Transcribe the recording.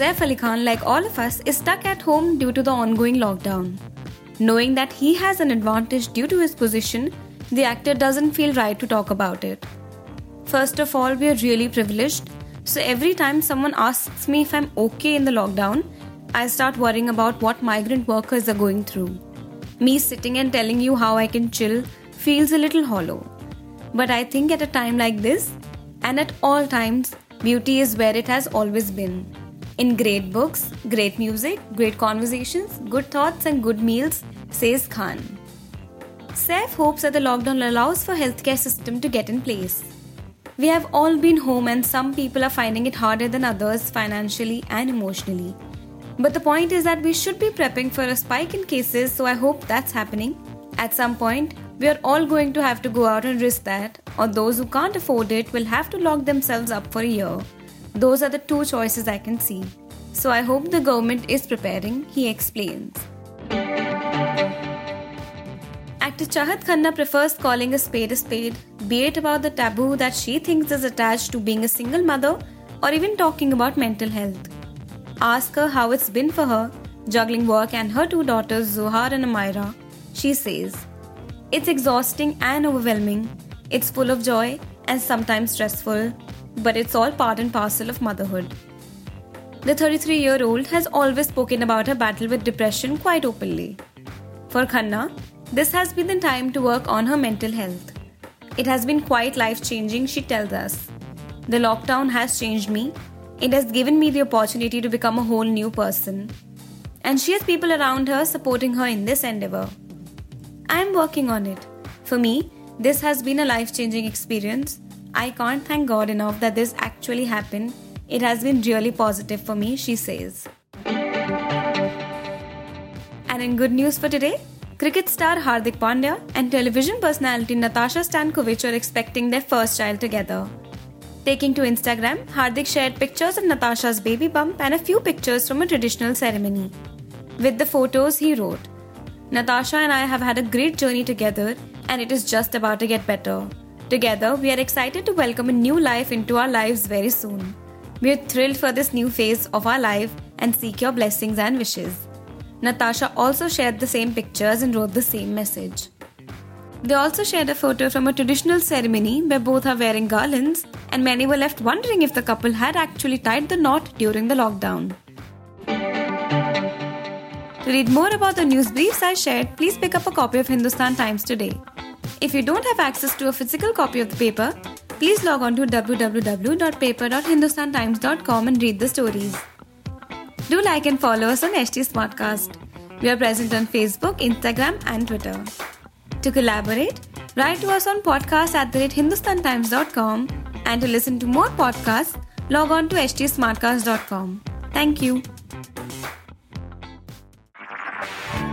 Saif Ali Khan, like all of us, is stuck at home due to the ongoing lockdown. Knowing that he has an advantage due to his position, the actor doesn't feel right to talk about it. First of all, we are really privileged, so every time someone asks me if I'm okay in the lockdown, I start worrying about what migrant workers are going through. Me sitting and telling you how I can chill feels a little hollow. But I think at a time like this, and at all times, beauty is where it has always been. In great books, great music, great conversations, good thoughts, and good meals, says Khan. Saif hopes that the lockdown allows for healthcare system to get in place. We have all been home and some people are finding it harder than others financially and emotionally. But the point is that we should be prepping for a spike in cases, so I hope that's happening. At some point, we are all going to have to go out and risk that, or those who can't afford it will have to lock themselves up for a year. Those are the two choices I can see. So I hope the government is preparing, he explains. Actor Chahat Khanna prefers calling a spade a spade, be it about the taboo that she thinks is attached to being a single mother or even talking about mental health. Ask her how it's been for her, juggling work and her two daughters, Zohar and Amira. She says, It's exhausting and overwhelming. It's full of joy and sometimes stressful, but it's all part and parcel of motherhood. The 33 year old has always spoken about her battle with depression quite openly. For Khanna, this has been the time to work on her mental health. It has been quite life changing, she tells us. The lockdown has changed me. It has given me the opportunity to become a whole new person. And she has people around her supporting her in this endeavor. I am working on it. For me, this has been a life changing experience. I can't thank God enough that this actually happened. It has been really positive for me, she says. And in good news for today, cricket star Hardik Pandya and television personality Natasha Stankovic are expecting their first child together. Taking to Instagram, Hardik shared pictures of Natasha's baby bump and a few pictures from a traditional ceremony. With the photos, he wrote, Natasha and I have had a great journey together and it is just about to get better. Together, we are excited to welcome a new life into our lives very soon. We are thrilled for this new phase of our life and seek your blessings and wishes. Natasha also shared the same pictures and wrote the same message. They also shared a photo from a traditional ceremony where both are wearing garlands, and many were left wondering if the couple had actually tied the knot during the lockdown. To read more about the news briefs I shared, please pick up a copy of Hindustan Times today. If you don't have access to a physical copy of the paper, please log on to www.paper.hindustantimes.com and read the stories. Do like and follow us on HT Smartcast. We are present on Facebook, Instagram, and Twitter. To collaborate, write to us on podcast at the rate hindustantimes.com and to listen to more podcasts, log on to htsmartcast.com. Thank you.